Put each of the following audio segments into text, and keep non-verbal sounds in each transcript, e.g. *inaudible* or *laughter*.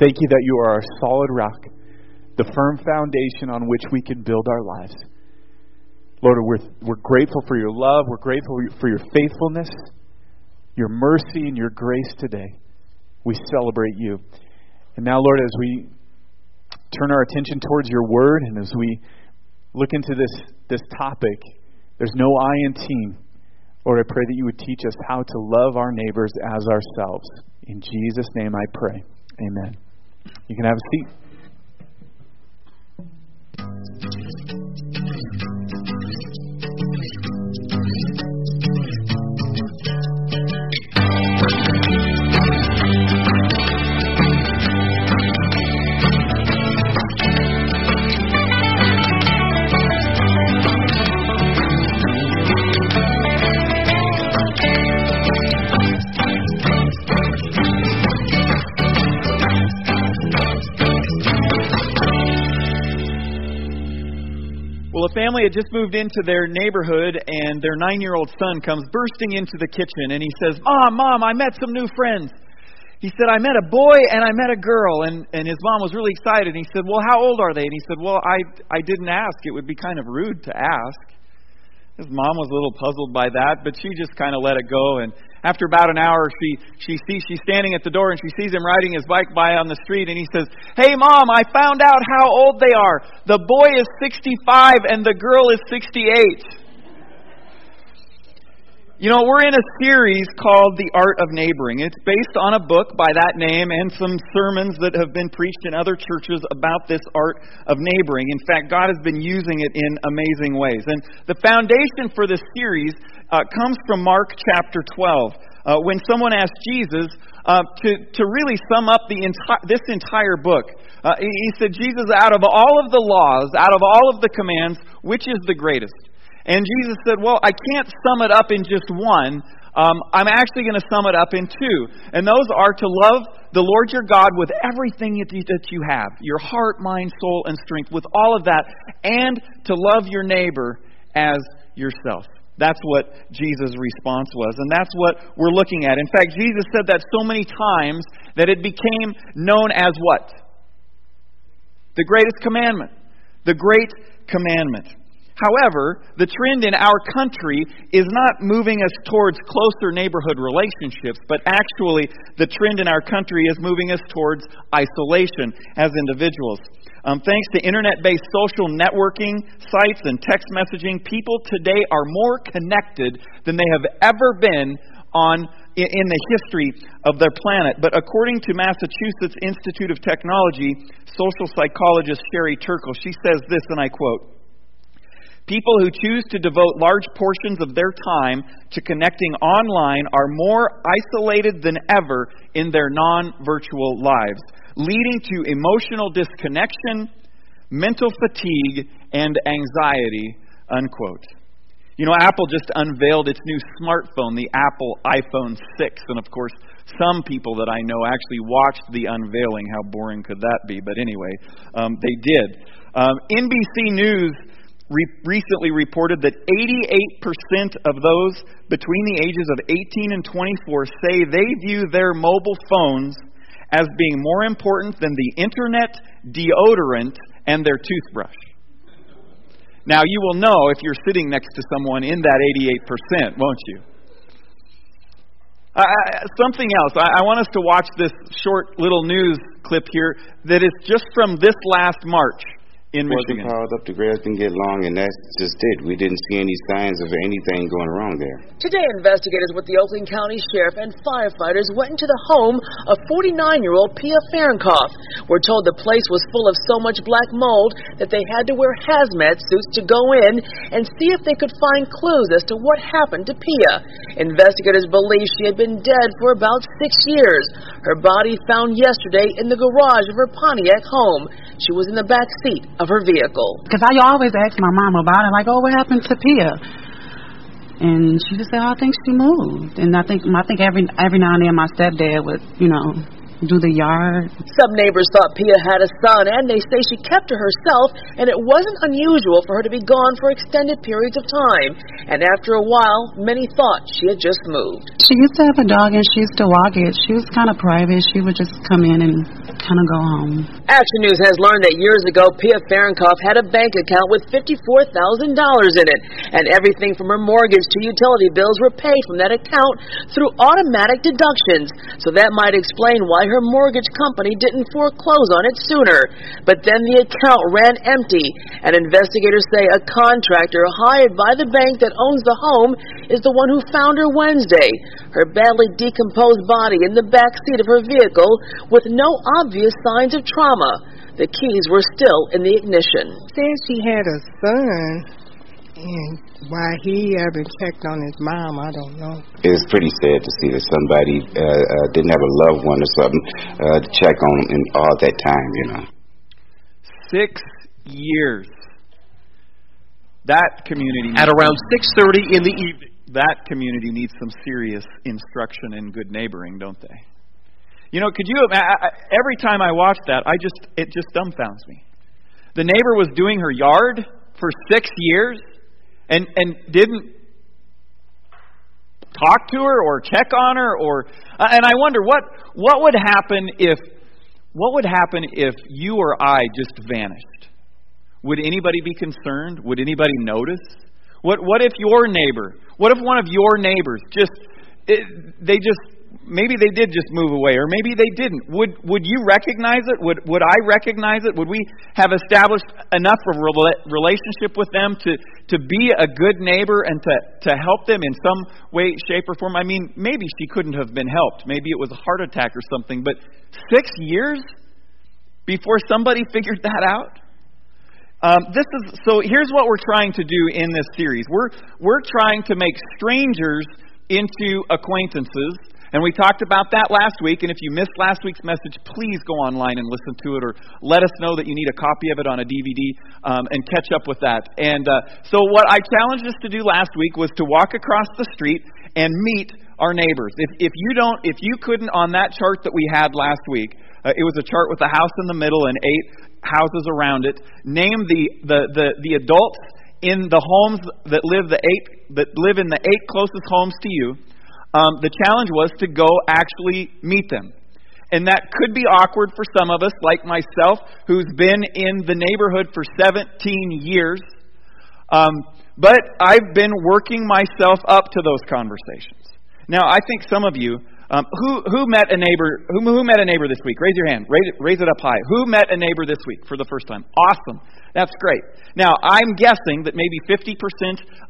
Thank you that you are our solid rock, the firm foundation on which we can build our lives. Lord, we're, we're grateful for your love. We're grateful for your faithfulness, your mercy, and your grace today. We celebrate you. And now, Lord, as we turn our attention towards your word and as we look into this, this topic, there's no I in team. Lord, I pray that you would teach us how to love our neighbors as ourselves. In Jesus' name I pray. Amen. You can have a seat. A family had just moved into their neighborhood, and their nine year old son comes bursting into the kitchen, and he says, Mom, Mom, I met some new friends. He said, I met a boy and I met a girl. And, and his mom was really excited. And he said, Well, how old are they? And he said, Well, I, I didn't ask. It would be kind of rude to ask. His mom was a little puzzled by that, but she just kind of let it go. And after about an hour, she, she sees, she's standing at the door and she sees him riding his bike by on the street and he says, Hey mom, I found out how old they are. The boy is 65 and the girl is 68. You know, we're in a series called The Art of Neighboring. It's based on a book by that name and some sermons that have been preached in other churches about this art of neighboring. In fact, God has been using it in amazing ways. And the foundation for this series uh, comes from Mark chapter 12. Uh, when someone asked Jesus uh, to, to really sum up the enti- this entire book, uh, he said, Jesus, out of all of the laws, out of all of the commands, which is the greatest? And Jesus said, Well, I can't sum it up in just one. Um, I'm actually going to sum it up in two. And those are to love the Lord your God with everything that you have your heart, mind, soul, and strength, with all of that, and to love your neighbor as yourself. That's what Jesus' response was. And that's what we're looking at. In fact, Jesus said that so many times that it became known as what? The greatest commandment. The great commandment. However, the trend in our country is not moving us towards closer neighborhood relationships, but actually the trend in our country is moving us towards isolation as individuals. Um, thanks to internet based social networking sites and text messaging, people today are more connected than they have ever been on in the history of their planet. But according to Massachusetts Institute of Technology, social psychologist Sherry Turkle, she says this, and I quote, People who choose to devote large portions of their time to connecting online are more isolated than ever in their non virtual lives, leading to emotional disconnection, mental fatigue, and anxiety. Unquote. You know, Apple just unveiled its new smartphone, the Apple iPhone 6. And of course, some people that I know actually watched the unveiling. How boring could that be? But anyway, um, they did. Um, NBC News recently reported that 88% of those between the ages of 18 and 24 say they view their mobile phones as being more important than the internet, deodorant, and their toothbrush. Now, you will know if you're sitting next to someone in that 88%, won't you? Uh, something else. I, I want us to watch this short little news clip here that is just from this last March in Michigan. piled up, the grass didn't get long, and that's just it. We didn't see any signs of anything going wrong there. Today, investigators with the Oakland County Sheriff and firefighters went into the home of 49-year-old Pia Farrenkopf. We're told the place was full of so much black mold that they had to wear hazmat suits to go in and see if they could find clues as to what happened to Pia. Investigators believe she had been dead for about six years. Her body found yesterday in the garage of her Pontiac home. She was in the back seat of her vehicle. Because I always ask my mom about it, like, oh, what happened to Pia? And she just said, oh, I think she moved. And I think I think every every now and then my stepdad would, you know, do the yard. Some neighbors thought Pia had a son, and they say she kept to herself, and it wasn't unusual for her to be gone for extended periods of time. And after a while, many thought she had just moved. She used to have a dog, and she used to walk it. She was kind of private. She would just come in and kind of go home. Action News has learned that years ago, Pia Farrenkopf had a bank account with $54,000 in it, and everything from her mortgage to utility bills were paid from that account through automatic deductions. So that might explain why her mortgage company didn't foreclose on it sooner. But then the account ran empty, and investigators say a contractor hired by the bank that owns the home is the one who found her Wednesday, her badly decomposed body in the back seat of her vehicle with no obvious signs of trauma. The keys were still in the ignition. Said she had a son, and why he haven't checked on his mom, I don't know. It's pretty sad to see that somebody uh, uh, didn't have a loved one or something uh, to check on in all that time, you know. Six years. That community At around 6:30 in the evening. that community needs some serious instruction in good neighboring, don't they? You know, could you I, I, every time I watch that, I just it just dumbfounds me. The neighbor was doing her yard for 6 years and and didn't talk to her or check on her or uh, and I wonder what what would happen if what would happen if you or I just vanished? Would anybody be concerned? Would anybody notice? What what if your neighbor? What if one of your neighbors just it, they just maybe they did just move away or maybe they didn't. Would would you recognize it? Would would I recognize it? Would we have established enough of a rela- relationship with them to to be a good neighbor and to to help them in some way shape or form? I mean, maybe she couldn't have been helped. Maybe it was a heart attack or something, but 6 years before somebody figured that out? Um, this is so. Here's what we're trying to do in this series. We're we're trying to make strangers into acquaintances, and we talked about that last week. And if you missed last week's message, please go online and listen to it, or let us know that you need a copy of it on a DVD um, and catch up with that. And uh, so, what I challenged us to do last week was to walk across the street and meet our neighbors. If if you don't, if you couldn't on that chart that we had last week. Uh, it was a chart with a house in the middle and eight houses around it. Name the, the, the, the adults in the homes that live the eight that live in the eight closest homes to you. Um, the challenge was to go actually meet them. And that could be awkward for some of us, like myself, who's been in the neighborhood for 17 years. Um, but I've been working myself up to those conversations. Now, I think some of you um, who who met a neighbor? Who, who met a neighbor this week? Raise your hand. Raise it, raise it up high. Who met a neighbor this week for the first time? Awesome. That's great. Now I'm guessing that maybe 50%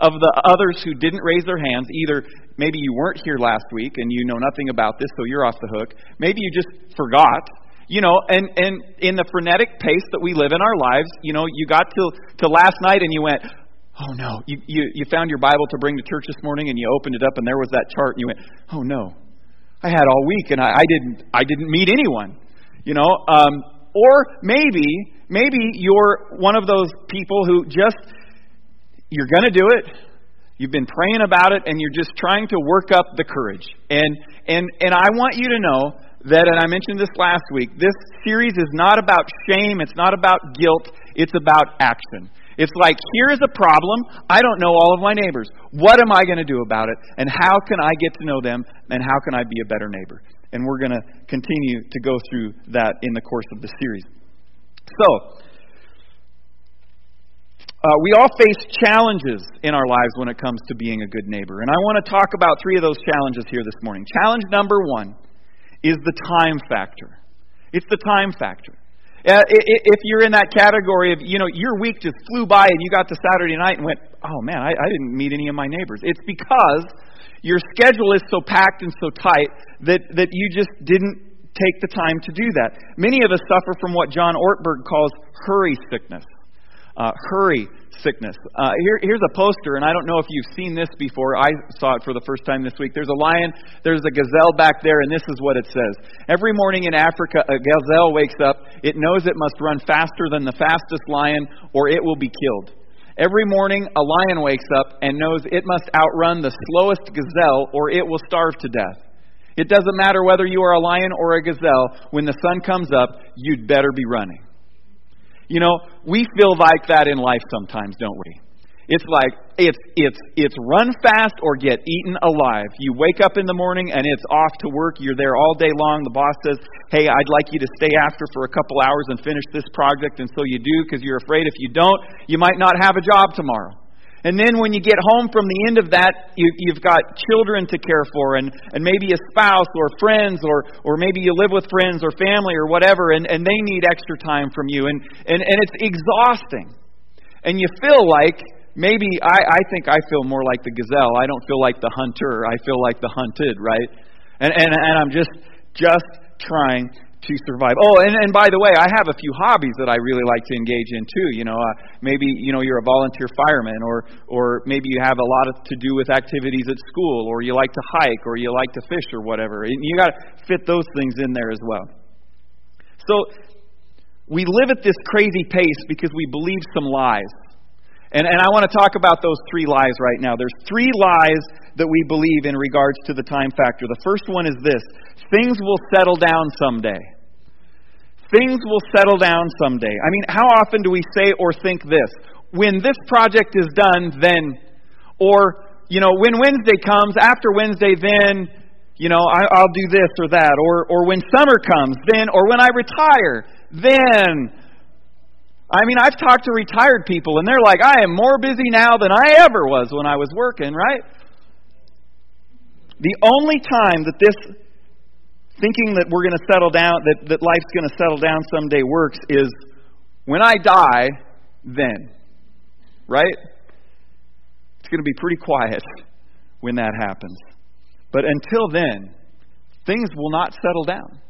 of the others who didn't raise their hands, either maybe you weren't here last week and you know nothing about this, so you're off the hook. Maybe you just forgot. You know, and and in the frenetic pace that we live in our lives, you know, you got to to last night and you went, Oh no! You, you you found your Bible to bring to church this morning, and you opened it up, and there was that chart, and you went, "Oh no! I had all week, and I, I didn't I didn't meet anyone." You know, um, or maybe maybe you're one of those people who just you're going to do it. You've been praying about it, and you're just trying to work up the courage. And and and I want you to know that, and I mentioned this last week. This series is not about shame. It's not about guilt. It's about action. It's like, here is a problem. I don't know all of my neighbors. What am I going to do about it? And how can I get to know them? And how can I be a better neighbor? And we're going to continue to go through that in the course of the series. So, uh, we all face challenges in our lives when it comes to being a good neighbor. And I want to talk about three of those challenges here this morning. Challenge number one is the time factor. It's the time factor. Uh, if you're in that category of, you know, your week just flew by and you got to Saturday night and went, oh man, I, I didn't meet any of my neighbors. It's because your schedule is so packed and so tight that, that you just didn't take the time to do that. Many of us suffer from what John Ortberg calls hurry sickness. Uh, hurry sickness. Uh, here, here's a poster, and I don't know if you've seen this before. I saw it for the first time this week. There's a lion, there's a gazelle back there, and this is what it says. Every morning in Africa, a gazelle wakes up. It knows it must run faster than the fastest lion, or it will be killed. Every morning, a lion wakes up and knows it must outrun the slowest gazelle, or it will starve to death. It doesn't matter whether you are a lion or a gazelle, when the sun comes up, you'd better be running. You know, we feel like that in life sometimes, don't we? It's like it's it's it's run fast or get eaten alive. You wake up in the morning and it's off to work. You're there all day long. The boss says, "Hey, I'd like you to stay after for a couple hours and finish this project." And so you do because you're afraid if you don't, you might not have a job tomorrow. And then when you get home from the end of that, you, you've got children to care for, and, and maybe a spouse or friends, or, or maybe you live with friends or family or whatever, and, and they need extra time from you. And, and, and it's exhausting. And you feel like maybe I, I think I feel more like the gazelle. I don't feel like the hunter. I feel like the hunted, right? And and and I'm just just trying to survive. Oh, and and by the way, I have a few hobbies that I really like to engage in too. You know, uh, maybe you know you're a volunteer fireman, or or maybe you have a lot of, to do with activities at school, or you like to hike, or you like to fish, or whatever. And you got to fit those things in there as well. So we live at this crazy pace because we believe some lies. And, and I want to talk about those three lies right now. There's three lies that we believe in regards to the time factor. The first one is this things will settle down someday. Things will settle down someday. I mean, how often do we say or think this? When this project is done, then. Or, you know, when Wednesday comes, after Wednesday, then, you know, I, I'll do this or that. Or, or when summer comes, then. Or when I retire, then. I mean, I've talked to retired people, and they're like, I am more busy now than I ever was when I was working, right? The only time that this thinking that we're going to settle down, that, that life's going to settle down someday works is when I die, then. Right? It's going to be pretty quiet when that happens. But until then, things will not settle down.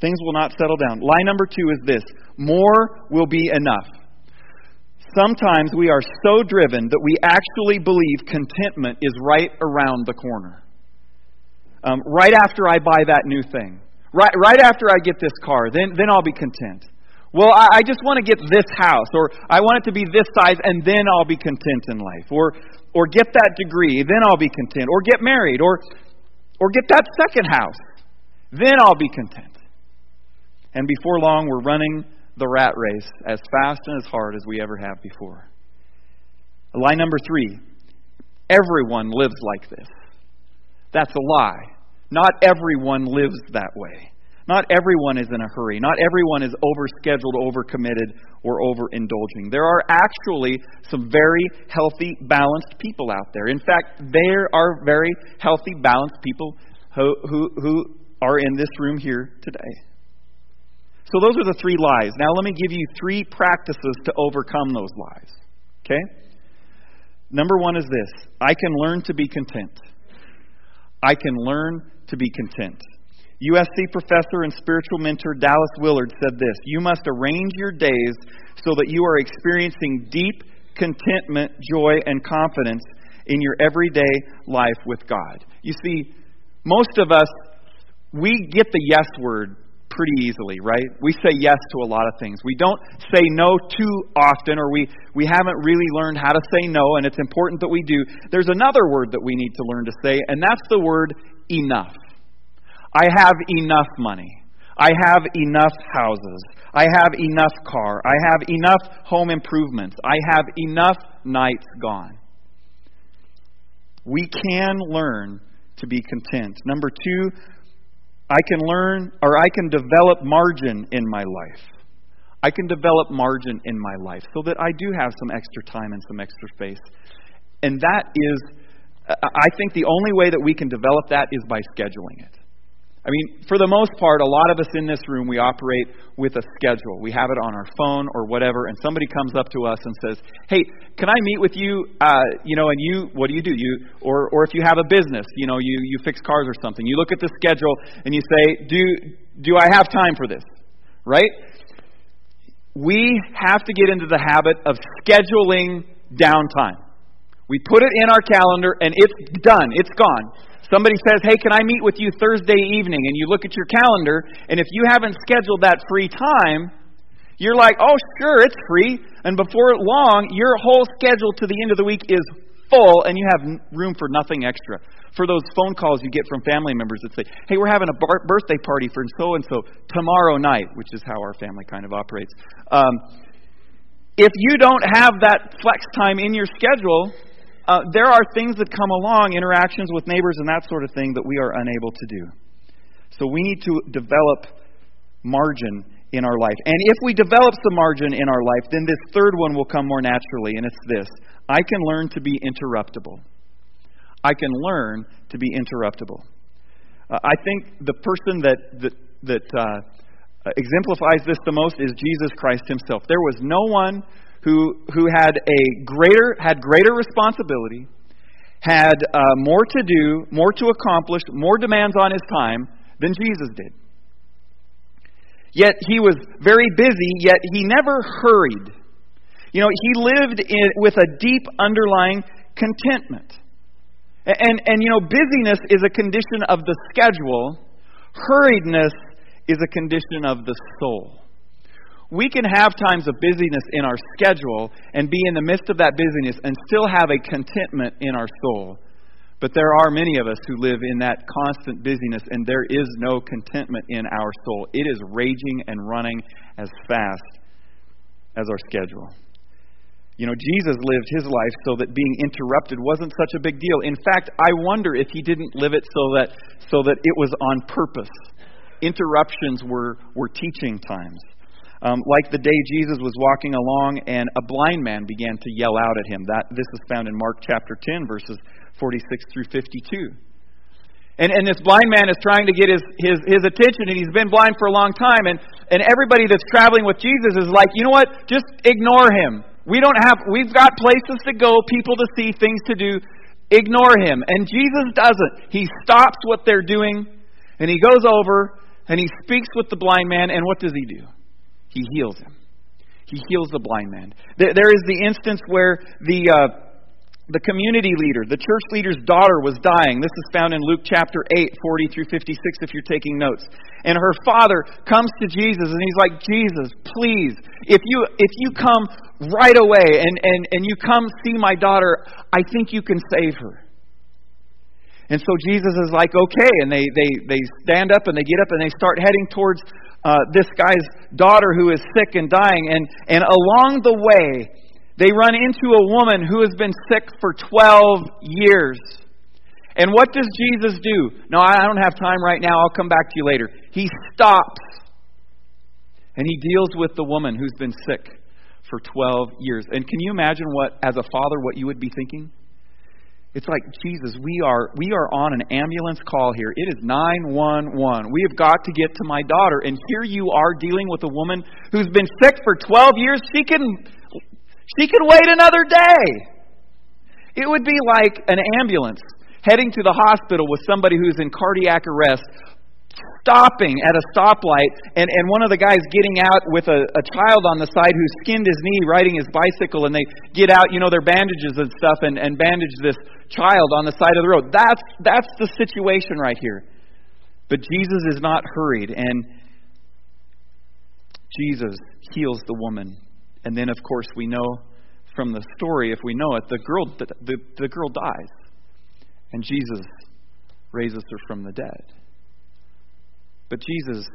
Things will not settle down. Lie number two is this more will be enough. Sometimes we are so driven that we actually believe contentment is right around the corner. Um, right after I buy that new thing, right, right after I get this car, then, then I'll be content. Well, I, I just want to get this house, or I want it to be this size, and then I'll be content in life. Or, or get that degree, then I'll be content. Or get married, or, or get that second house, then I'll be content. And before long, we're running the rat race as fast and as hard as we ever have before. Lie number three everyone lives like this. That's a lie. Not everyone lives that way. Not everyone is in a hurry. Not everyone is overscheduled, overcommitted, or overindulging. There are actually some very healthy, balanced people out there. In fact, there are very healthy, balanced people who, who, who are in this room here today. So those are the three lies. Now let me give you three practices to overcome those lies. Okay? Number one is this I can learn to be content. I can learn to be content. USC professor and spiritual mentor Dallas Willard said this You must arrange your days so that you are experiencing deep contentment, joy, and confidence in your everyday life with God. You see, most of us, we get the yes word pretty easily, right? We say yes to a lot of things. We don't say no too often, or we, we haven't really learned how to say no, and it's important that we do. There's another word that we need to learn to say, and that's the word enough. I have enough money. I have enough houses. I have enough car. I have enough home improvements. I have enough nights gone. We can learn to be content. Number two, I can learn or I can develop margin in my life. I can develop margin in my life so that I do have some extra time and some extra space. And that is, I think the only way that we can develop that is by scheduling it. I mean, for the most part, a lot of us in this room, we operate with a schedule. We have it on our phone or whatever, and somebody comes up to us and says, "Hey, can I meet with you?" Uh, you know, and you, what do you do? You, or, or if you have a business, you know, you you fix cars or something. You look at the schedule and you say, "Do do I have time for this?" Right? We have to get into the habit of scheduling downtime. We put it in our calendar, and it's done. It's gone. Somebody says, Hey, can I meet with you Thursday evening? And you look at your calendar, and if you haven't scheduled that free time, you're like, Oh, sure, it's free. And before long, your whole schedule to the end of the week is full, and you have room for nothing extra. For those phone calls you get from family members that say, Hey, we're having a bar- birthday party for so and so tomorrow night, which is how our family kind of operates. Um, if you don't have that flex time in your schedule, uh, there are things that come along, interactions with neighbors and that sort of thing, that we are unable to do. So we need to develop margin in our life. And if we develop some margin in our life, then this third one will come more naturally, and it's this I can learn to be interruptible. I can learn to be interruptible. Uh, I think the person that, that, that uh, exemplifies this the most is Jesus Christ himself. There was no one who, who had a greater, had greater responsibility, had uh, more to do, more to accomplish, more demands on his time than Jesus did. Yet he was very busy, yet he never hurried. You know, he lived in, with a deep underlying contentment. And, and, you know, busyness is a condition of the schedule, hurriedness is a condition of the soul. We can have times of busyness in our schedule and be in the midst of that busyness and still have a contentment in our soul. But there are many of us who live in that constant busyness, and there is no contentment in our soul. It is raging and running as fast as our schedule. You know, Jesus lived his life so that being interrupted wasn't such a big deal. In fact, I wonder if he didn't live it so that so that it was on purpose. Interruptions were were teaching times. Um, like the day Jesus was walking along and a blind man began to yell out at him. That this is found in Mark chapter 10 verses 46 through 52. And, and this blind man is trying to get his, his, his attention, and he's been blind for a long time. And, and everybody that's traveling with Jesus is like, you know what? Just ignore him. We don't have, we've got places to go, people to see, things to do. Ignore him. And Jesus doesn't. He stops what they're doing, and he goes over, and he speaks with the blind man, and what does he do? He heals him. He heals the blind man. There, there is the instance where the. Uh, the community leader, the church leader's daughter was dying. This is found in Luke chapter 8, 40 through 56, if you're taking notes. And her father comes to Jesus and he's like, Jesus, please, if you, if you come right away and, and, and you come see my daughter, I think you can save her. And so Jesus is like, okay. And they, they, they stand up and they get up and they start heading towards uh, this guy's daughter who is sick and dying. And, and along the way, they run into a woman who has been sick for 12 years. And what does Jesus do? No, I don't have time right now. I'll come back to you later. He stops and he deals with the woman who's been sick for 12 years. And can you imagine what, as a father, what you would be thinking? It's like, Jesus, we are, we are on an ambulance call here. It is 911. We have got to get to my daughter. And here you are dealing with a woman who's been sick for 12 years. She can she can wait another day. It would be like an ambulance heading to the hospital with somebody who's in cardiac arrest, stopping at a stoplight, and, and one of the guys getting out with a, a child on the side who skinned his knee riding his bicycle, and they get out, you know, their bandages and stuff, and, and bandage this child on the side of the road. That's, that's the situation right here. But Jesus is not hurried, and Jesus heals the woman. And then, of course, we know from the story, if we know it, the girl, the, the, the girl dies. And Jesus raises her from the dead. But Jesus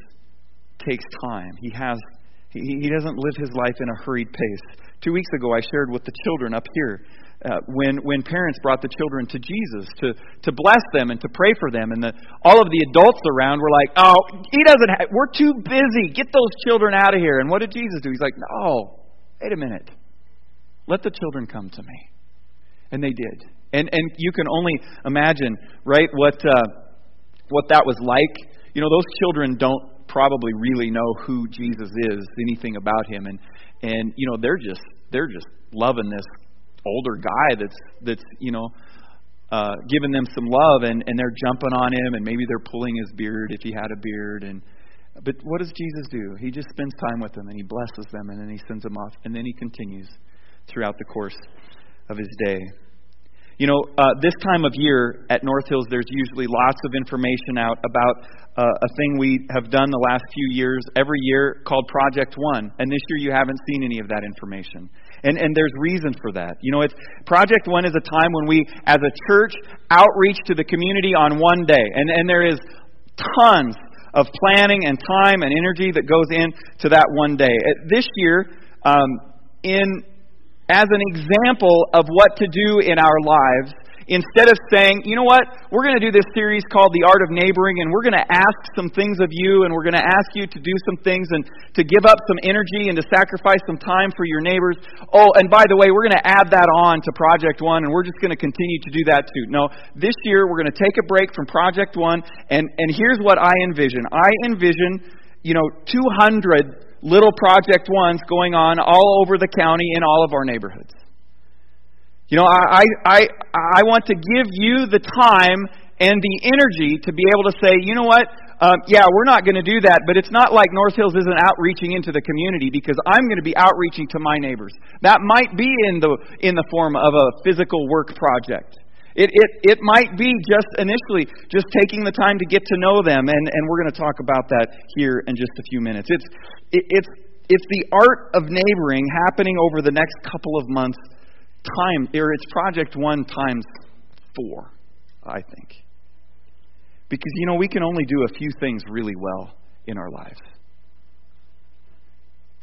takes time. He has he, he doesn't live his life in a hurried pace. Two weeks ago, I shared with the children up here uh, when when parents brought the children to Jesus to to bless them and to pray for them, and the, all of the adults around were like, "Oh, he doesn't. Ha- we're too busy. Get those children out of here." And what did Jesus do? He's like, "No, wait a minute. Let the children come to me. And they did. And, and you can only imagine, right, what, uh, what that was like. You know, those children don't probably really know who Jesus is, anything about him. And, and you know, they're just, they're just loving this older guy that's, that's you know, uh, giving them some love and, and they're jumping on him and maybe they're pulling his beard if he had a beard and but what does Jesus do? He just spends time with them and he blesses them and then he sends them off and then he continues throughout the course of his day. You know, uh, this time of year at North Hills, there's usually lots of information out about uh, a thing we have done the last few years, every year, called Project One. And this year, you haven't seen any of that information. And, and there's reason for that. You know, it's, Project One is a time when we, as a church, outreach to the community on one day. And, and there is tons of planning and time and energy that goes into that one day. This year, um, in as an example of what to do in our lives instead of saying, you know what, we're going to do this series called The Art of Neighboring, and we're going to ask some things of you, and we're going to ask you to do some things and to give up some energy and to sacrifice some time for your neighbors. Oh, and by the way, we're going to add that on to Project One, and we're just going to continue to do that too. No, this year we're going to take a break from Project One, and, and here's what I envision. I envision, you know, 200 little Project Ones going on all over the county in all of our neighborhoods. You know, I, I, I want to give you the time and the energy to be able to say, you know what, um, yeah, we're not going to do that, but it's not like North Hills isn't outreaching into the community because I'm going to be outreaching to my neighbors. That might be in the in the form of a physical work project. It it it might be just initially just taking the time to get to know them, and and we're going to talk about that here in just a few minutes. It's it, it's it's the art of neighboring happening over the next couple of months time, or it's Project One times four, I think. Because, you know, we can only do a few things really well in our lives.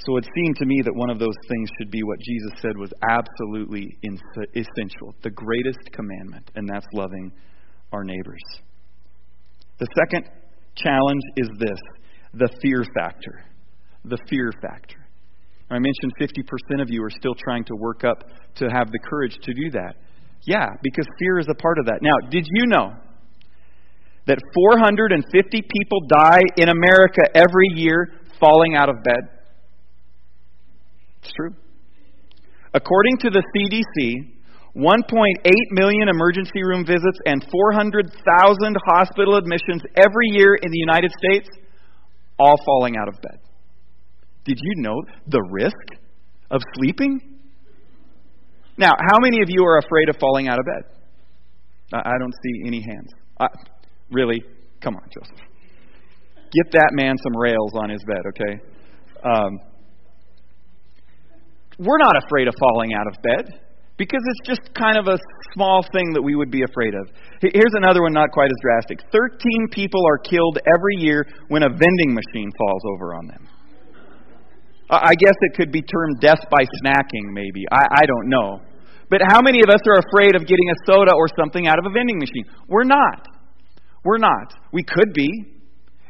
So it seemed to me that one of those things should be what Jesus said was absolutely essential the greatest commandment, and that's loving our neighbors. The second challenge is this the fear factor. The fear factor. I mentioned 50% of you are still trying to work up to have the courage to do that. Yeah, because fear is a part of that. Now, did you know that 450 people die in America every year falling out of bed? It's true. According to the CDC, 1.8 million emergency room visits and 400,000 hospital admissions every year in the United States, all falling out of bed. Did you know the risk of sleeping? Now, how many of you are afraid of falling out of bed? I don't see any hands. I, really? Come on, Joseph. Get that man some rails on his bed, okay? Um, we're not afraid of falling out of bed because it's just kind of a small thing that we would be afraid of. Here's another one, not quite as drastic 13 people are killed every year when a vending machine falls over on them. I guess it could be termed death by snacking, maybe. I, I don't know. But how many of us are afraid of getting a soda or something out of a vending machine? We're not. We're not. We could be.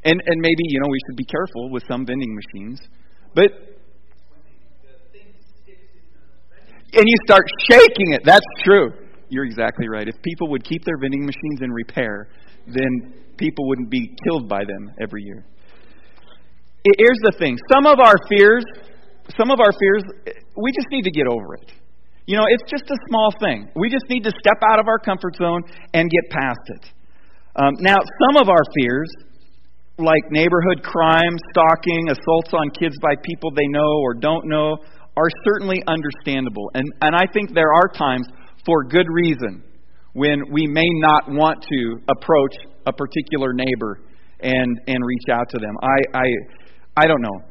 And, and maybe, you know, we should be careful with some vending machines. But. And you start shaking it. That's true. You're exactly right. If people would keep their vending machines in repair, then people wouldn't be killed by them every year. Here's the thing some of our fears, some of our fears, we just need to get over it. You know, it's just a small thing. We just need to step out of our comfort zone and get past it. Um, now, some of our fears, like neighborhood crime, stalking, assaults on kids by people they know or don't know, are certainly understandable. And, and I think there are times, for good reason, when we may not want to approach a particular neighbor and, and reach out to them. I, I, I don't know.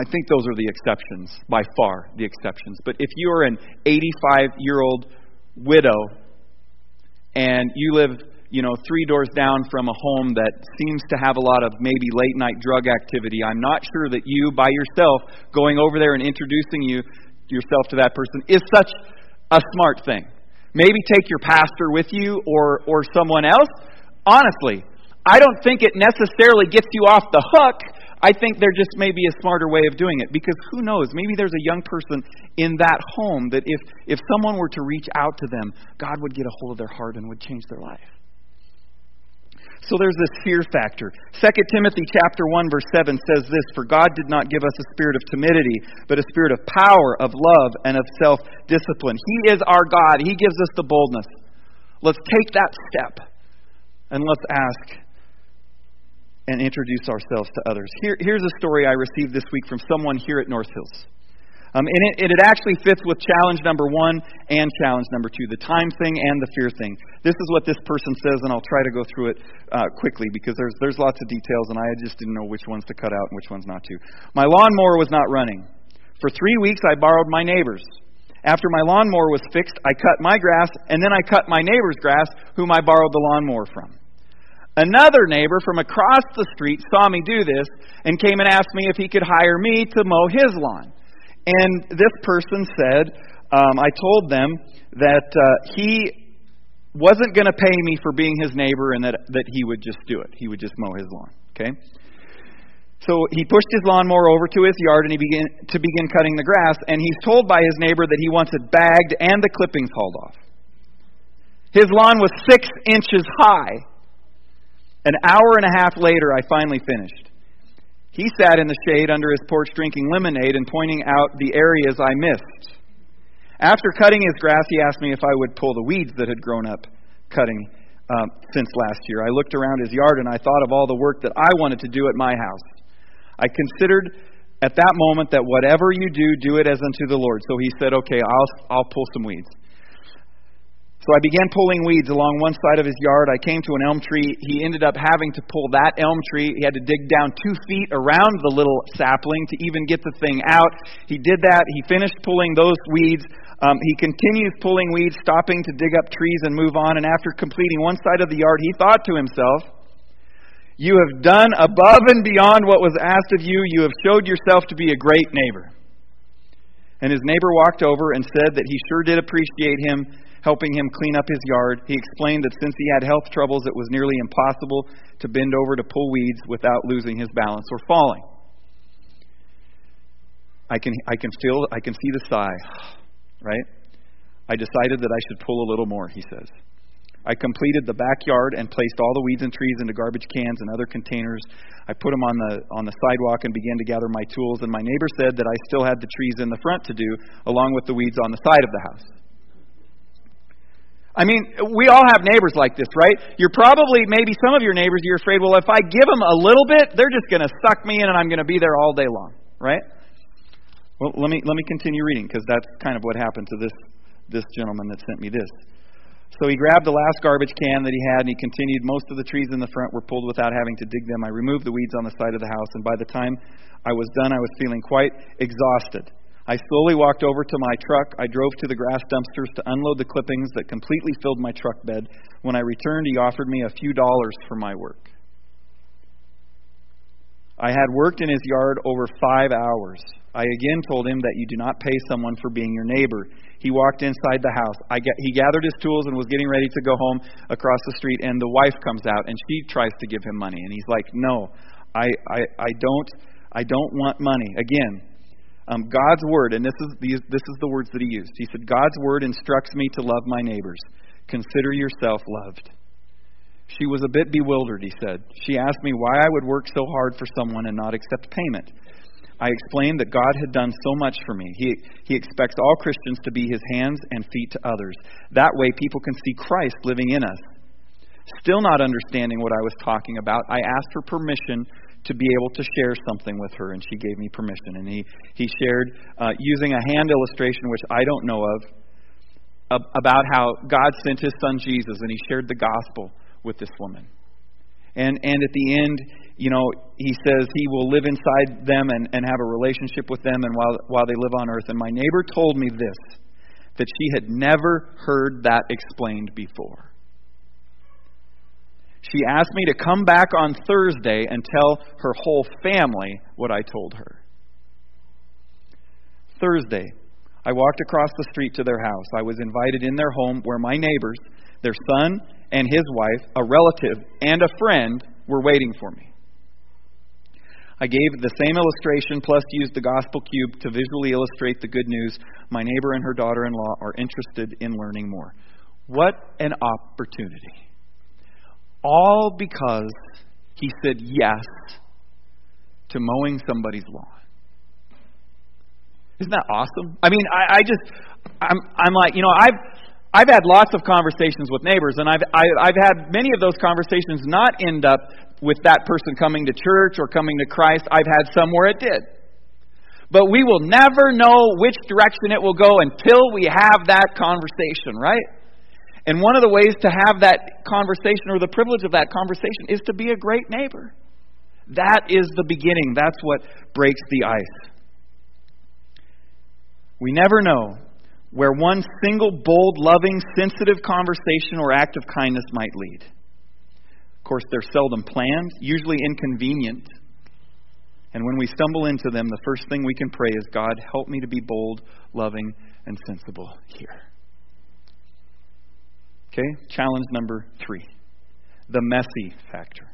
I think those are the exceptions, by far the exceptions. But if you're an 85 year old widow and you live, you know, three doors down from a home that seems to have a lot of maybe late night drug activity, I'm not sure that you, by yourself, going over there and introducing you yourself to that person is such a smart thing. Maybe take your pastor with you or or someone else. Honestly, I don't think it necessarily gets you off the hook I think there just may be a smarter way of doing it because who knows? Maybe there's a young person in that home that if, if someone were to reach out to them, God would get a hold of their heart and would change their life. So there's this fear factor. 2 Timothy chapter 1 verse 7 says this, "For God did not give us a spirit of timidity, but a spirit of power, of love, and of self-discipline." He is our God. He gives us the boldness. Let's take that step and let's ask and introduce ourselves to others. Here, here's a story I received this week from someone here at North Hills. Um, and it, it actually fits with challenge number one and challenge number two the time thing and the fear thing. This is what this person says, and I'll try to go through it uh, quickly because there's, there's lots of details, and I just didn't know which ones to cut out and which ones not to. My lawnmower was not running. For three weeks, I borrowed my neighbor's. After my lawnmower was fixed, I cut my grass, and then I cut my neighbor's grass, whom I borrowed the lawnmower from. Another neighbor from across the street saw me do this and came and asked me if he could hire me to mow his lawn. And this person said, um, I told them that uh, he wasn't going to pay me for being his neighbor and that, that he would just do it. He would just mow his lawn. Okay? So he pushed his lawnmower over to his yard and he began to begin cutting the grass, and he's told by his neighbor that he wants it bagged and the clippings hauled off. His lawn was six inches high. An hour and a half later, I finally finished. He sat in the shade under his porch drinking lemonade and pointing out the areas I missed. After cutting his grass, he asked me if I would pull the weeds that had grown up cutting um, since last year. I looked around his yard and I thought of all the work that I wanted to do at my house. I considered at that moment that whatever you do, do it as unto the Lord. So he said, Okay, I'll, I'll pull some weeds. So I began pulling weeds along one side of his yard. I came to an elm tree. He ended up having to pull that elm tree. He had to dig down two feet around the little sapling to even get the thing out. He did that. He finished pulling those weeds. Um, he continues pulling weeds, stopping to dig up trees and move on. And after completing one side of the yard, he thought to himself, You have done above and beyond what was asked of you. You have showed yourself to be a great neighbor. And his neighbor walked over and said that he sure did appreciate him helping him clean up his yard. He explained that since he had health troubles, it was nearly impossible to bend over to pull weeds without losing his balance or falling. I can, I can feel, I can see the sigh *sighs* right? I decided that I should pull a little more, he says. I completed the backyard and placed all the weeds and trees into garbage cans and other containers. I put them on the on the sidewalk and began to gather my tools. And my neighbor said that I still had the trees in the front to do, along with the weeds on the side of the house. I mean, we all have neighbors like this, right? You're probably, maybe some of your neighbors, you're afraid, well, if I give them a little bit, they're just going to suck me in and I'm going to be there all day long, right? Well, let me let me continue reading because that's kind of what happened to this this gentleman that sent me this. So he grabbed the last garbage can that he had and he continued. Most of the trees in the front were pulled without having to dig them. I removed the weeds on the side of the house, and by the time I was done, I was feeling quite exhausted. I slowly walked over to my truck. I drove to the grass dumpsters to unload the clippings that completely filled my truck bed. When I returned, he offered me a few dollars for my work. I had worked in his yard over five hours. I again told him that you do not pay someone for being your neighbor. He walked inside the house. I get, he gathered his tools and was getting ready to go home across the street, and the wife comes out and she tries to give him money, and he's like, "No, I, I, I don't, I don't want money." Again, um, God's word, and this is the, this is the words that he used. He said, "God's word instructs me to love my neighbors. Consider yourself loved." She was a bit bewildered, he said. She asked me why I would work so hard for someone and not accept payment. I explained that God had done so much for me. He, he expects all Christians to be his hands and feet to others. That way, people can see Christ living in us. Still not understanding what I was talking about, I asked for permission to be able to share something with her, and she gave me permission. And he, he shared, uh, using a hand illustration, which I don't know of, about how God sent his son Jesus, and he shared the gospel with this woman. And, and at the end, you know, he says he will live inside them and, and have a relationship with them and while, while they live on earth. And my neighbor told me this that she had never heard that explained before. She asked me to come back on Thursday and tell her whole family what I told her. Thursday, I walked across the street to their house. I was invited in their home where my neighbors, their son and his wife, a relative, and a friend were waiting for me. I gave the same illustration plus used the gospel cube to visually illustrate the good news. My neighbor and her daughter in law are interested in learning more. What an opportunity. All because he said yes to mowing somebody's lawn. Isn't that awesome? I mean, I, I just, I'm, I'm like, you know, I've, I've had lots of conversations with neighbors, and I've, I, have i have had many of those conversations not end up with that person coming to church or coming to Christ. I've had some where it did. But we will never know which direction it will go until we have that conversation, right? And one of the ways to have that conversation or the privilege of that conversation is to be a great neighbor. That is the beginning. That's what breaks the ice. We never know where one single, bold, loving, sensitive conversation or act of kindness might lead Of course, they're seldom planned, usually inconvenient, And when we stumble into them, the first thing we can pray is, God, help me to be bold, loving, and sensible here. Okay? Challenge number three the messy factor.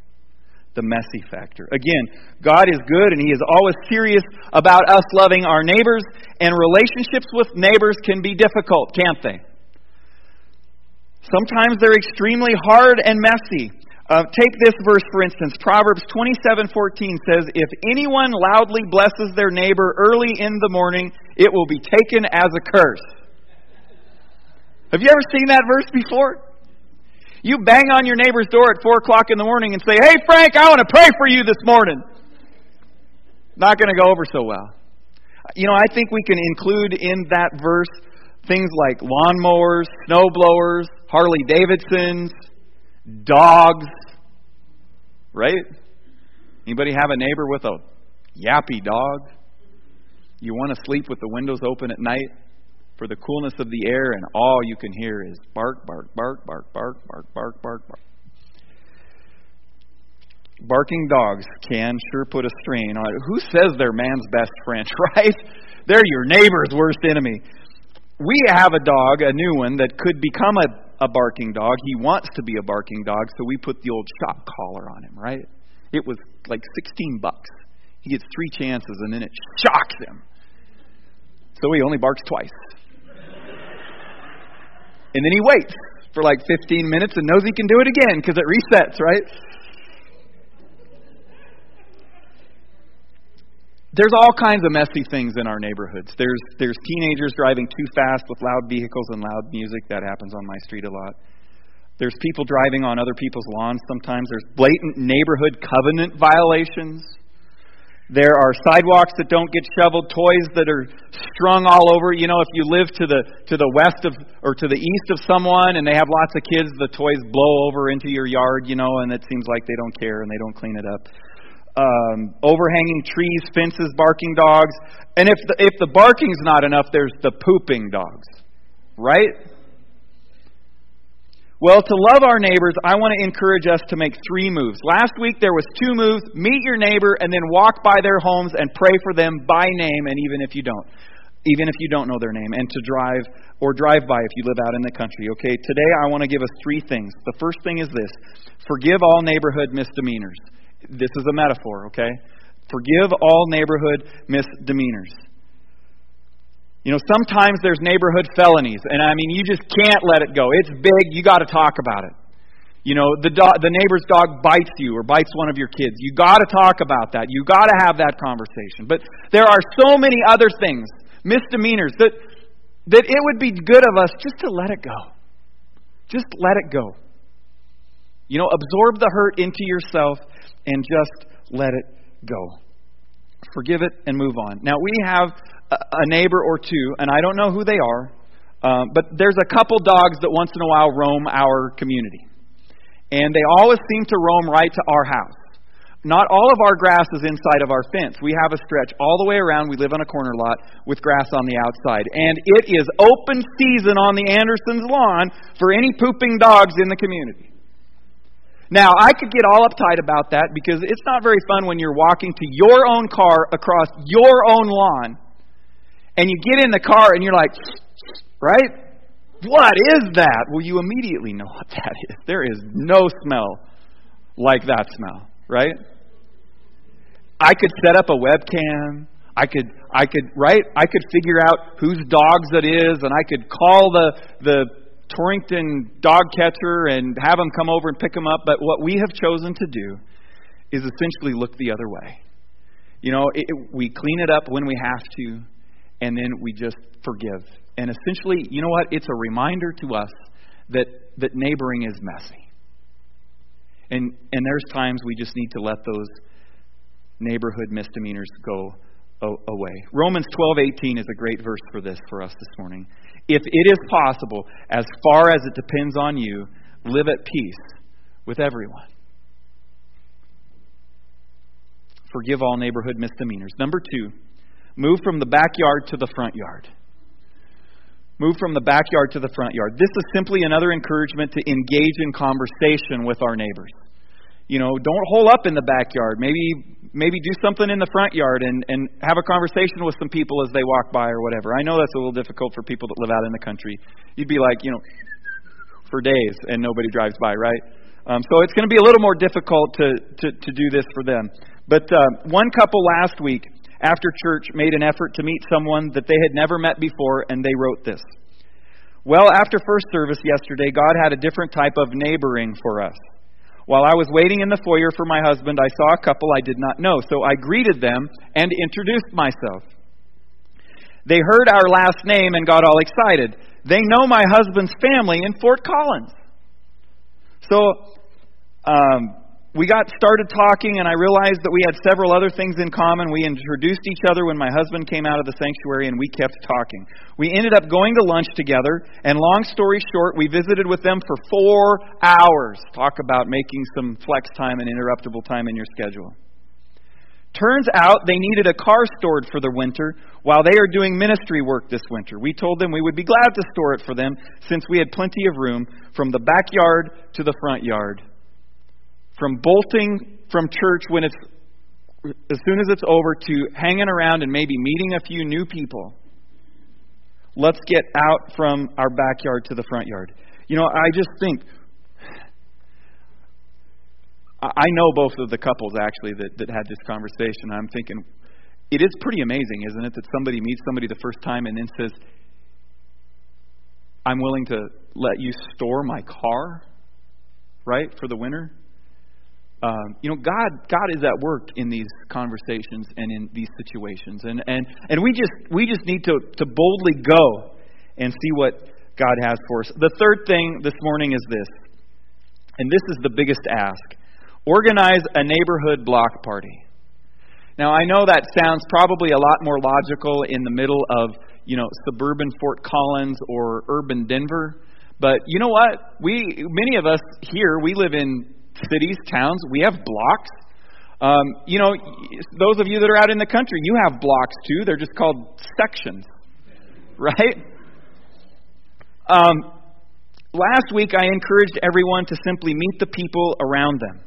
The messy factor. Again, God is good and He is always serious about us loving our neighbors, and relationships with neighbors can be difficult, can't they? Sometimes they're extremely hard and messy. Uh, take this verse for instance. Proverbs 27:14 says, "If anyone loudly blesses their neighbor early in the morning, it will be taken as a curse." Have you ever seen that verse before? You bang on your neighbor's door at 4 o'clock in the morning and say, Hey, Frank, I want to pray for you this morning. Not going to go over so well. You know, I think we can include in that verse things like lawnmowers, snowblowers, Harley Davidsons, dogs. Right? Anybody have a neighbor with a yappy dog? You want to sleep with the windows open at night? For the coolness of the air, and all you can hear is bark, bark, bark, bark, bark, bark, bark, bark, bark. Barking dogs can sure put a strain on it. Who says they're man's best friend, *laughs* right? They're your neighbor's worst enemy. We have a dog, a new one, that could become a, a barking dog. He wants to be a barking dog, so we put the old shock collar on him, right? It was like 16 bucks. He gets three chances, and then it shocks him. So he only barks twice. And then he waits for like 15 minutes and knows he can do it again because it resets, right? There's all kinds of messy things in our neighborhoods. There's there's teenagers driving too fast with loud vehicles and loud music. That happens on my street a lot. There's people driving on other people's lawns sometimes. There's blatant neighborhood covenant violations. There are sidewalks that don't get shoveled, toys that are strung all over. You know, if you live to the to the west of or to the east of someone and they have lots of kids, the toys blow over into your yard, you know, and it seems like they don't care and they don't clean it up. Um, overhanging trees, fences, barking dogs, and if the, if the barking's not enough, there's the pooping dogs, right? Well, to love our neighbors, I want to encourage us to make three moves. Last week there was two moves: meet your neighbor and then walk by their homes and pray for them by name, and even if you don't, even if you don't know their name, and to drive or drive by if you live out in the country. Okay, today I want to give us three things. The first thing is this: forgive all neighborhood misdemeanors. This is a metaphor, okay? Forgive all neighborhood misdemeanors. You know, sometimes there's neighborhood felonies, and I mean, you just can't let it go. It's big. You got to talk about it. You know, the do- the neighbor's dog bites you or bites one of your kids. You got to talk about that. You got to have that conversation. But there are so many other things, misdemeanors that that it would be good of us just to let it go. Just let it go. You know, absorb the hurt into yourself and just let it go. Forgive it and move on. Now, we have a neighbor or two, and I don't know who they are, um, but there's a couple dogs that once in a while roam our community. And they always seem to roam right to our house. Not all of our grass is inside of our fence. We have a stretch all the way around. We live on a corner lot with grass on the outside. And it is open season on the Andersons' lawn for any pooping dogs in the community. Now, I could get all uptight about that because it's not very fun when you're walking to your own car across your own lawn and you get in the car and you're like, right? What is that? Well, you immediately know what that is. There is no smell like that smell, right? I could set up a webcam. I could, I could, right? I could figure out whose dogs it is, and I could call the the Torrington dog catcher and have them come over and pick them up. But what we have chosen to do is essentially look the other way. You know, it, we clean it up when we have to and then we just forgive. And essentially, you know what? It's a reminder to us that, that neighboring is messy. And, and there's times we just need to let those neighborhood misdemeanors go away. Romans 12:18 is a great verse for this for us this morning. If it is possible, as far as it depends on you, live at peace with everyone. Forgive all neighborhood misdemeanors. Number 2, Move from the backyard to the front yard. Move from the backyard to the front yard. This is simply another encouragement to engage in conversation with our neighbors. You know, don't hole up in the backyard. Maybe maybe do something in the front yard and and have a conversation with some people as they walk by or whatever. I know that's a little difficult for people that live out in the country. You'd be like, you know, for days and nobody drives by, right? Um, so it's going to be a little more difficult to, to, to do this for them. But uh, one couple last week after church made an effort to meet someone that they had never met before, and they wrote this. Well, after first service yesterday, God had a different type of neighboring for us. While I was waiting in the foyer for my husband, I saw a couple I did not know, so I greeted them and introduced myself. They heard our last name and got all excited. They know my husband's family in Fort Collins. So, um, we got started talking, and I realized that we had several other things in common. We introduced each other when my husband came out of the sanctuary, and we kept talking. We ended up going to lunch together, and long story short, we visited with them for four hours. Talk about making some flex time and interruptible time in your schedule. Turns out they needed a car stored for the winter while they are doing ministry work this winter. We told them we would be glad to store it for them since we had plenty of room from the backyard to the front yard from bolting from church when it's as soon as it's over to hanging around and maybe meeting a few new people. Let's get out from our backyard to the front yard. You know, I just think I know both of the couples actually that, that had this conversation. I'm thinking it is pretty amazing, isn't it, that somebody meets somebody the first time and then says, I'm willing to let you store my car, right, for the winter? Um, you know, God, God is at work in these conversations and in these situations, and and and we just we just need to to boldly go and see what God has for us. The third thing this morning is this, and this is the biggest ask: organize a neighborhood block party. Now, I know that sounds probably a lot more logical in the middle of you know suburban Fort Collins or urban Denver, but you know what? We many of us here we live in cities, towns. We have blocks. Um, you know, those of you that are out in the country, you have blocks too. They're just called sections, right? Um, last week, I encouraged everyone to simply meet the people around them.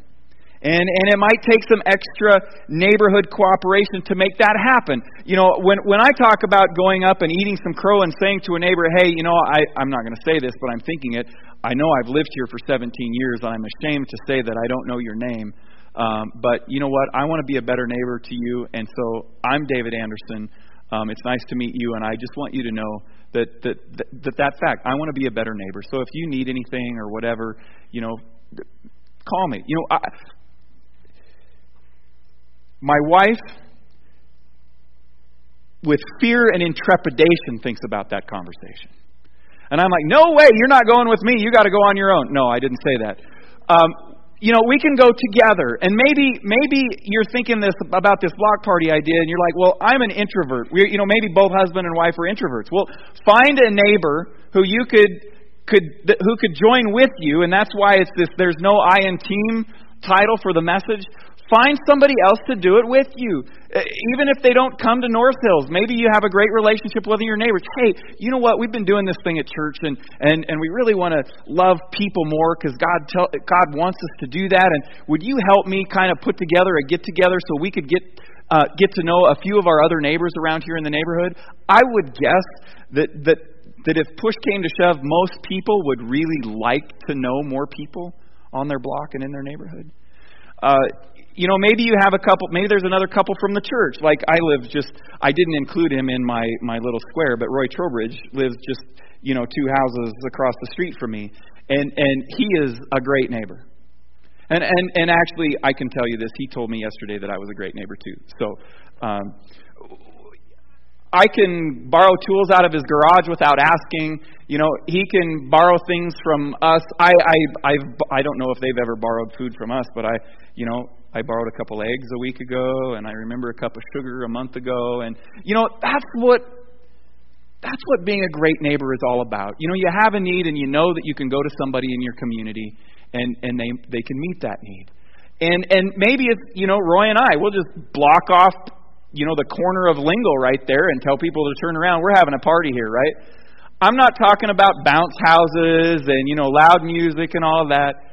And, and it might take some extra neighborhood cooperation to make that happen. You know, when, when I talk about going up and eating some crow and saying to a neighbor, hey, you know, I, I'm not going to say this, but I'm thinking it. I know I've lived here for 17 years, and I'm ashamed to say that I don't know your name. Um, but you know what? I want to be a better neighbor to you, and so I'm David Anderson. Um, it's nice to meet you, and I just want you to know that that, that that that fact. I want to be a better neighbor. So if you need anything or whatever, you know, call me. You know, I, my wife, with fear and intrepidation, thinks about that conversation. And I'm like, no way, you're not going with me. You got to go on your own. No, I didn't say that. Um, you know, we can go together. And maybe maybe you're thinking this about this block party idea, and you're like, well, I'm an introvert. We're, you know, maybe both husband and wife are introverts. Well, find a neighbor who you could could who could join with you, and that's why it's this. There's no I in team title for the message. Find somebody else to do it with you. Uh, even if they don't come to North Hills, maybe you have a great relationship with your neighbors. Hey, you know what? We've been doing this thing at church, and and and we really want to love people more because God God wants us to do that. And would you help me kind of put together a get together so we could get uh, get to know a few of our other neighbors around here in the neighborhood? I would guess that that that if push came to shove, most people would really like to know more people on their block and in their neighborhood. Uh, you know, maybe you have a couple, maybe there's another couple from the church. Like I live just, I didn't include him in my, my little square, but Roy Trowbridge lives just, you know, two houses across the street from me. And, and he is a great neighbor. And, and, and actually, I can tell you this. He told me yesterday that I was a great neighbor too. So, um, I can borrow tools out of his garage without asking. You know, he can borrow things from us. I I I've, I don't know if they've ever borrowed food from us, but I, you know, I borrowed a couple eggs a week ago, and I remember a cup of sugar a month ago, and you know that's what that's what being a great neighbor is all about. You know, you have a need, and you know that you can go to somebody in your community, and and they they can meet that need. And and maybe it's you know Roy and I we'll just block off you know the corner of Lingle right there and tell people to turn around. We're having a party here, right? I'm not talking about bounce houses and you know loud music and all that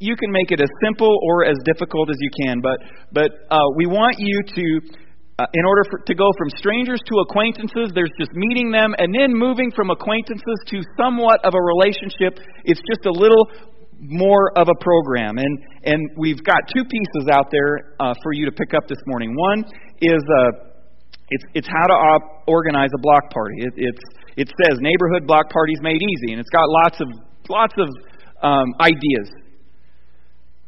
you can make it as simple or as difficult as you can, but but uh, we want you to. Uh, in order for, to go from strangers to acquaintances, there's just meeting them, and then moving from acquaintances to somewhat of a relationship. It's just a little more of a program, and and we've got two pieces out there uh, for you to pick up this morning. One is uh, it's it's how to op- organize a block party. It, it's it says neighborhood block parties made easy, and it's got lots of lots of um, ideas.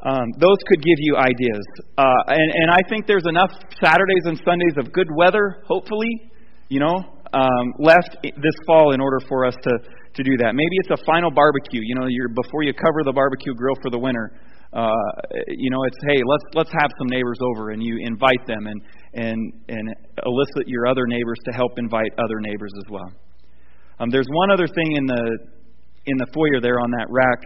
Um, those could give you ideas, uh, and and I think there's enough Saturdays and Sundays of good weather, hopefully, you know, um, left this fall in order for us to to do that. Maybe it's a final barbecue. You know, you're before you cover the barbecue grill for the winter. Uh, you know, it's hey, let's let's have some neighbors over, and you invite them, and and and elicit your other neighbors to help invite other neighbors as well. Um, there's one other thing in the in the foyer there on that rack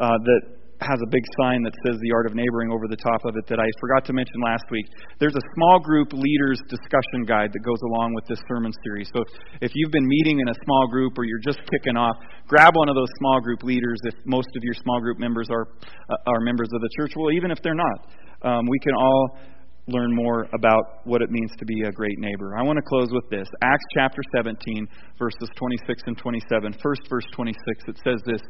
uh, that has a big sign that says the art of neighboring over the top of it that I forgot to mention last week. There's a small group leaders discussion guide that goes along with this sermon series. So if you've been meeting in a small group or you're just kicking off, grab one of those small group leaders if most of your small group members are uh, are members of the church. Well, even if they're not, um, we can all learn more about what it means to be a great neighbor. I want to close with this. Acts chapter 17, verses 26 and 27. First, verse 26, it says this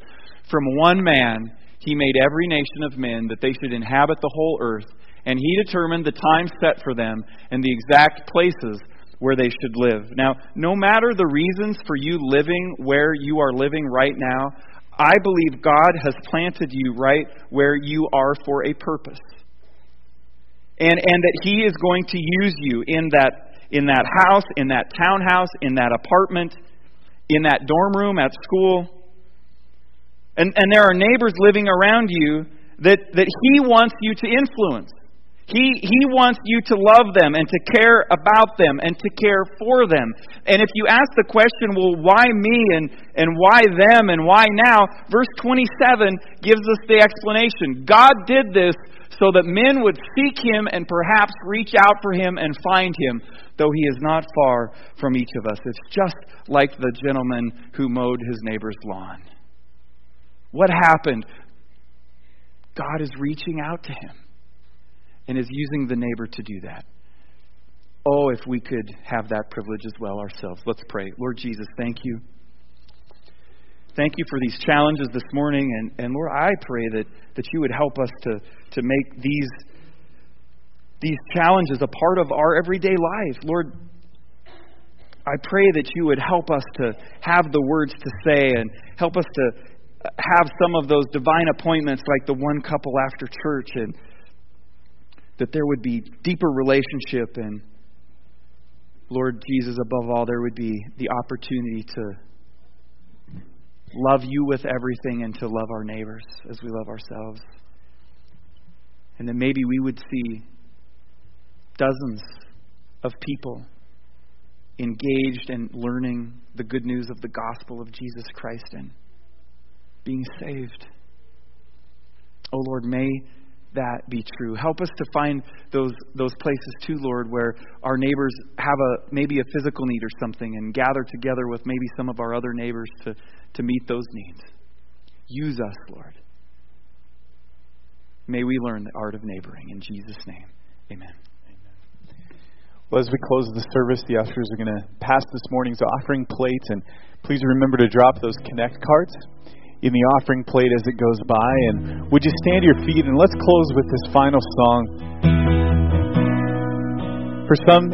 From one man he made every nation of men that they should inhabit the whole earth, and he determined the time set for them and the exact places where they should live. Now, no matter the reasons for you living where you are living right now, I believe God has planted you right where you are for a purpose and, and that He is going to use you in that, in that house, in that townhouse, in that apartment, in that dorm room, at school. And, and there are neighbors living around you that, that He wants you to influence. He, he wants you to love them and to care about them and to care for them. And if you ask the question, well, why me and, and why them and why now? Verse 27 gives us the explanation. God did this so that men would seek him and perhaps reach out for him and find him, though he is not far from each of us. It's just like the gentleman who mowed his neighbor's lawn. What happened? God is reaching out to him and is using the neighbor to do that. Oh, if we could have that privilege as well ourselves. Let's pray. Lord Jesus, thank you. Thank you for these challenges this morning. And, and Lord, I pray that, that you would help us to, to make these, these challenges a part of our everyday life. Lord, I pray that you would help us to have the words to say and help us to have some of those divine appointments like the one couple after church and that there would be deeper relationship and Lord Jesus, above all, there would be the opportunity to love you with everything and to love our neighbors as we love ourselves. And then maybe we would see dozens of people engaged in learning the good news of the gospel of Jesus Christ and being saved. Oh Lord, may that be true. Help us to find those those places too, Lord, where our neighbors have a maybe a physical need or something and gather together with maybe some of our other neighbors to, to meet those needs. Use us, Lord. May we learn the art of neighboring. In Jesus' name. Amen. Well, as we close the service, the ushers are going to pass this morning's offering plate, and please remember to drop those connect cards in the offering plate as it goes by. And would you stand to your feet and let's close with this final song. For some,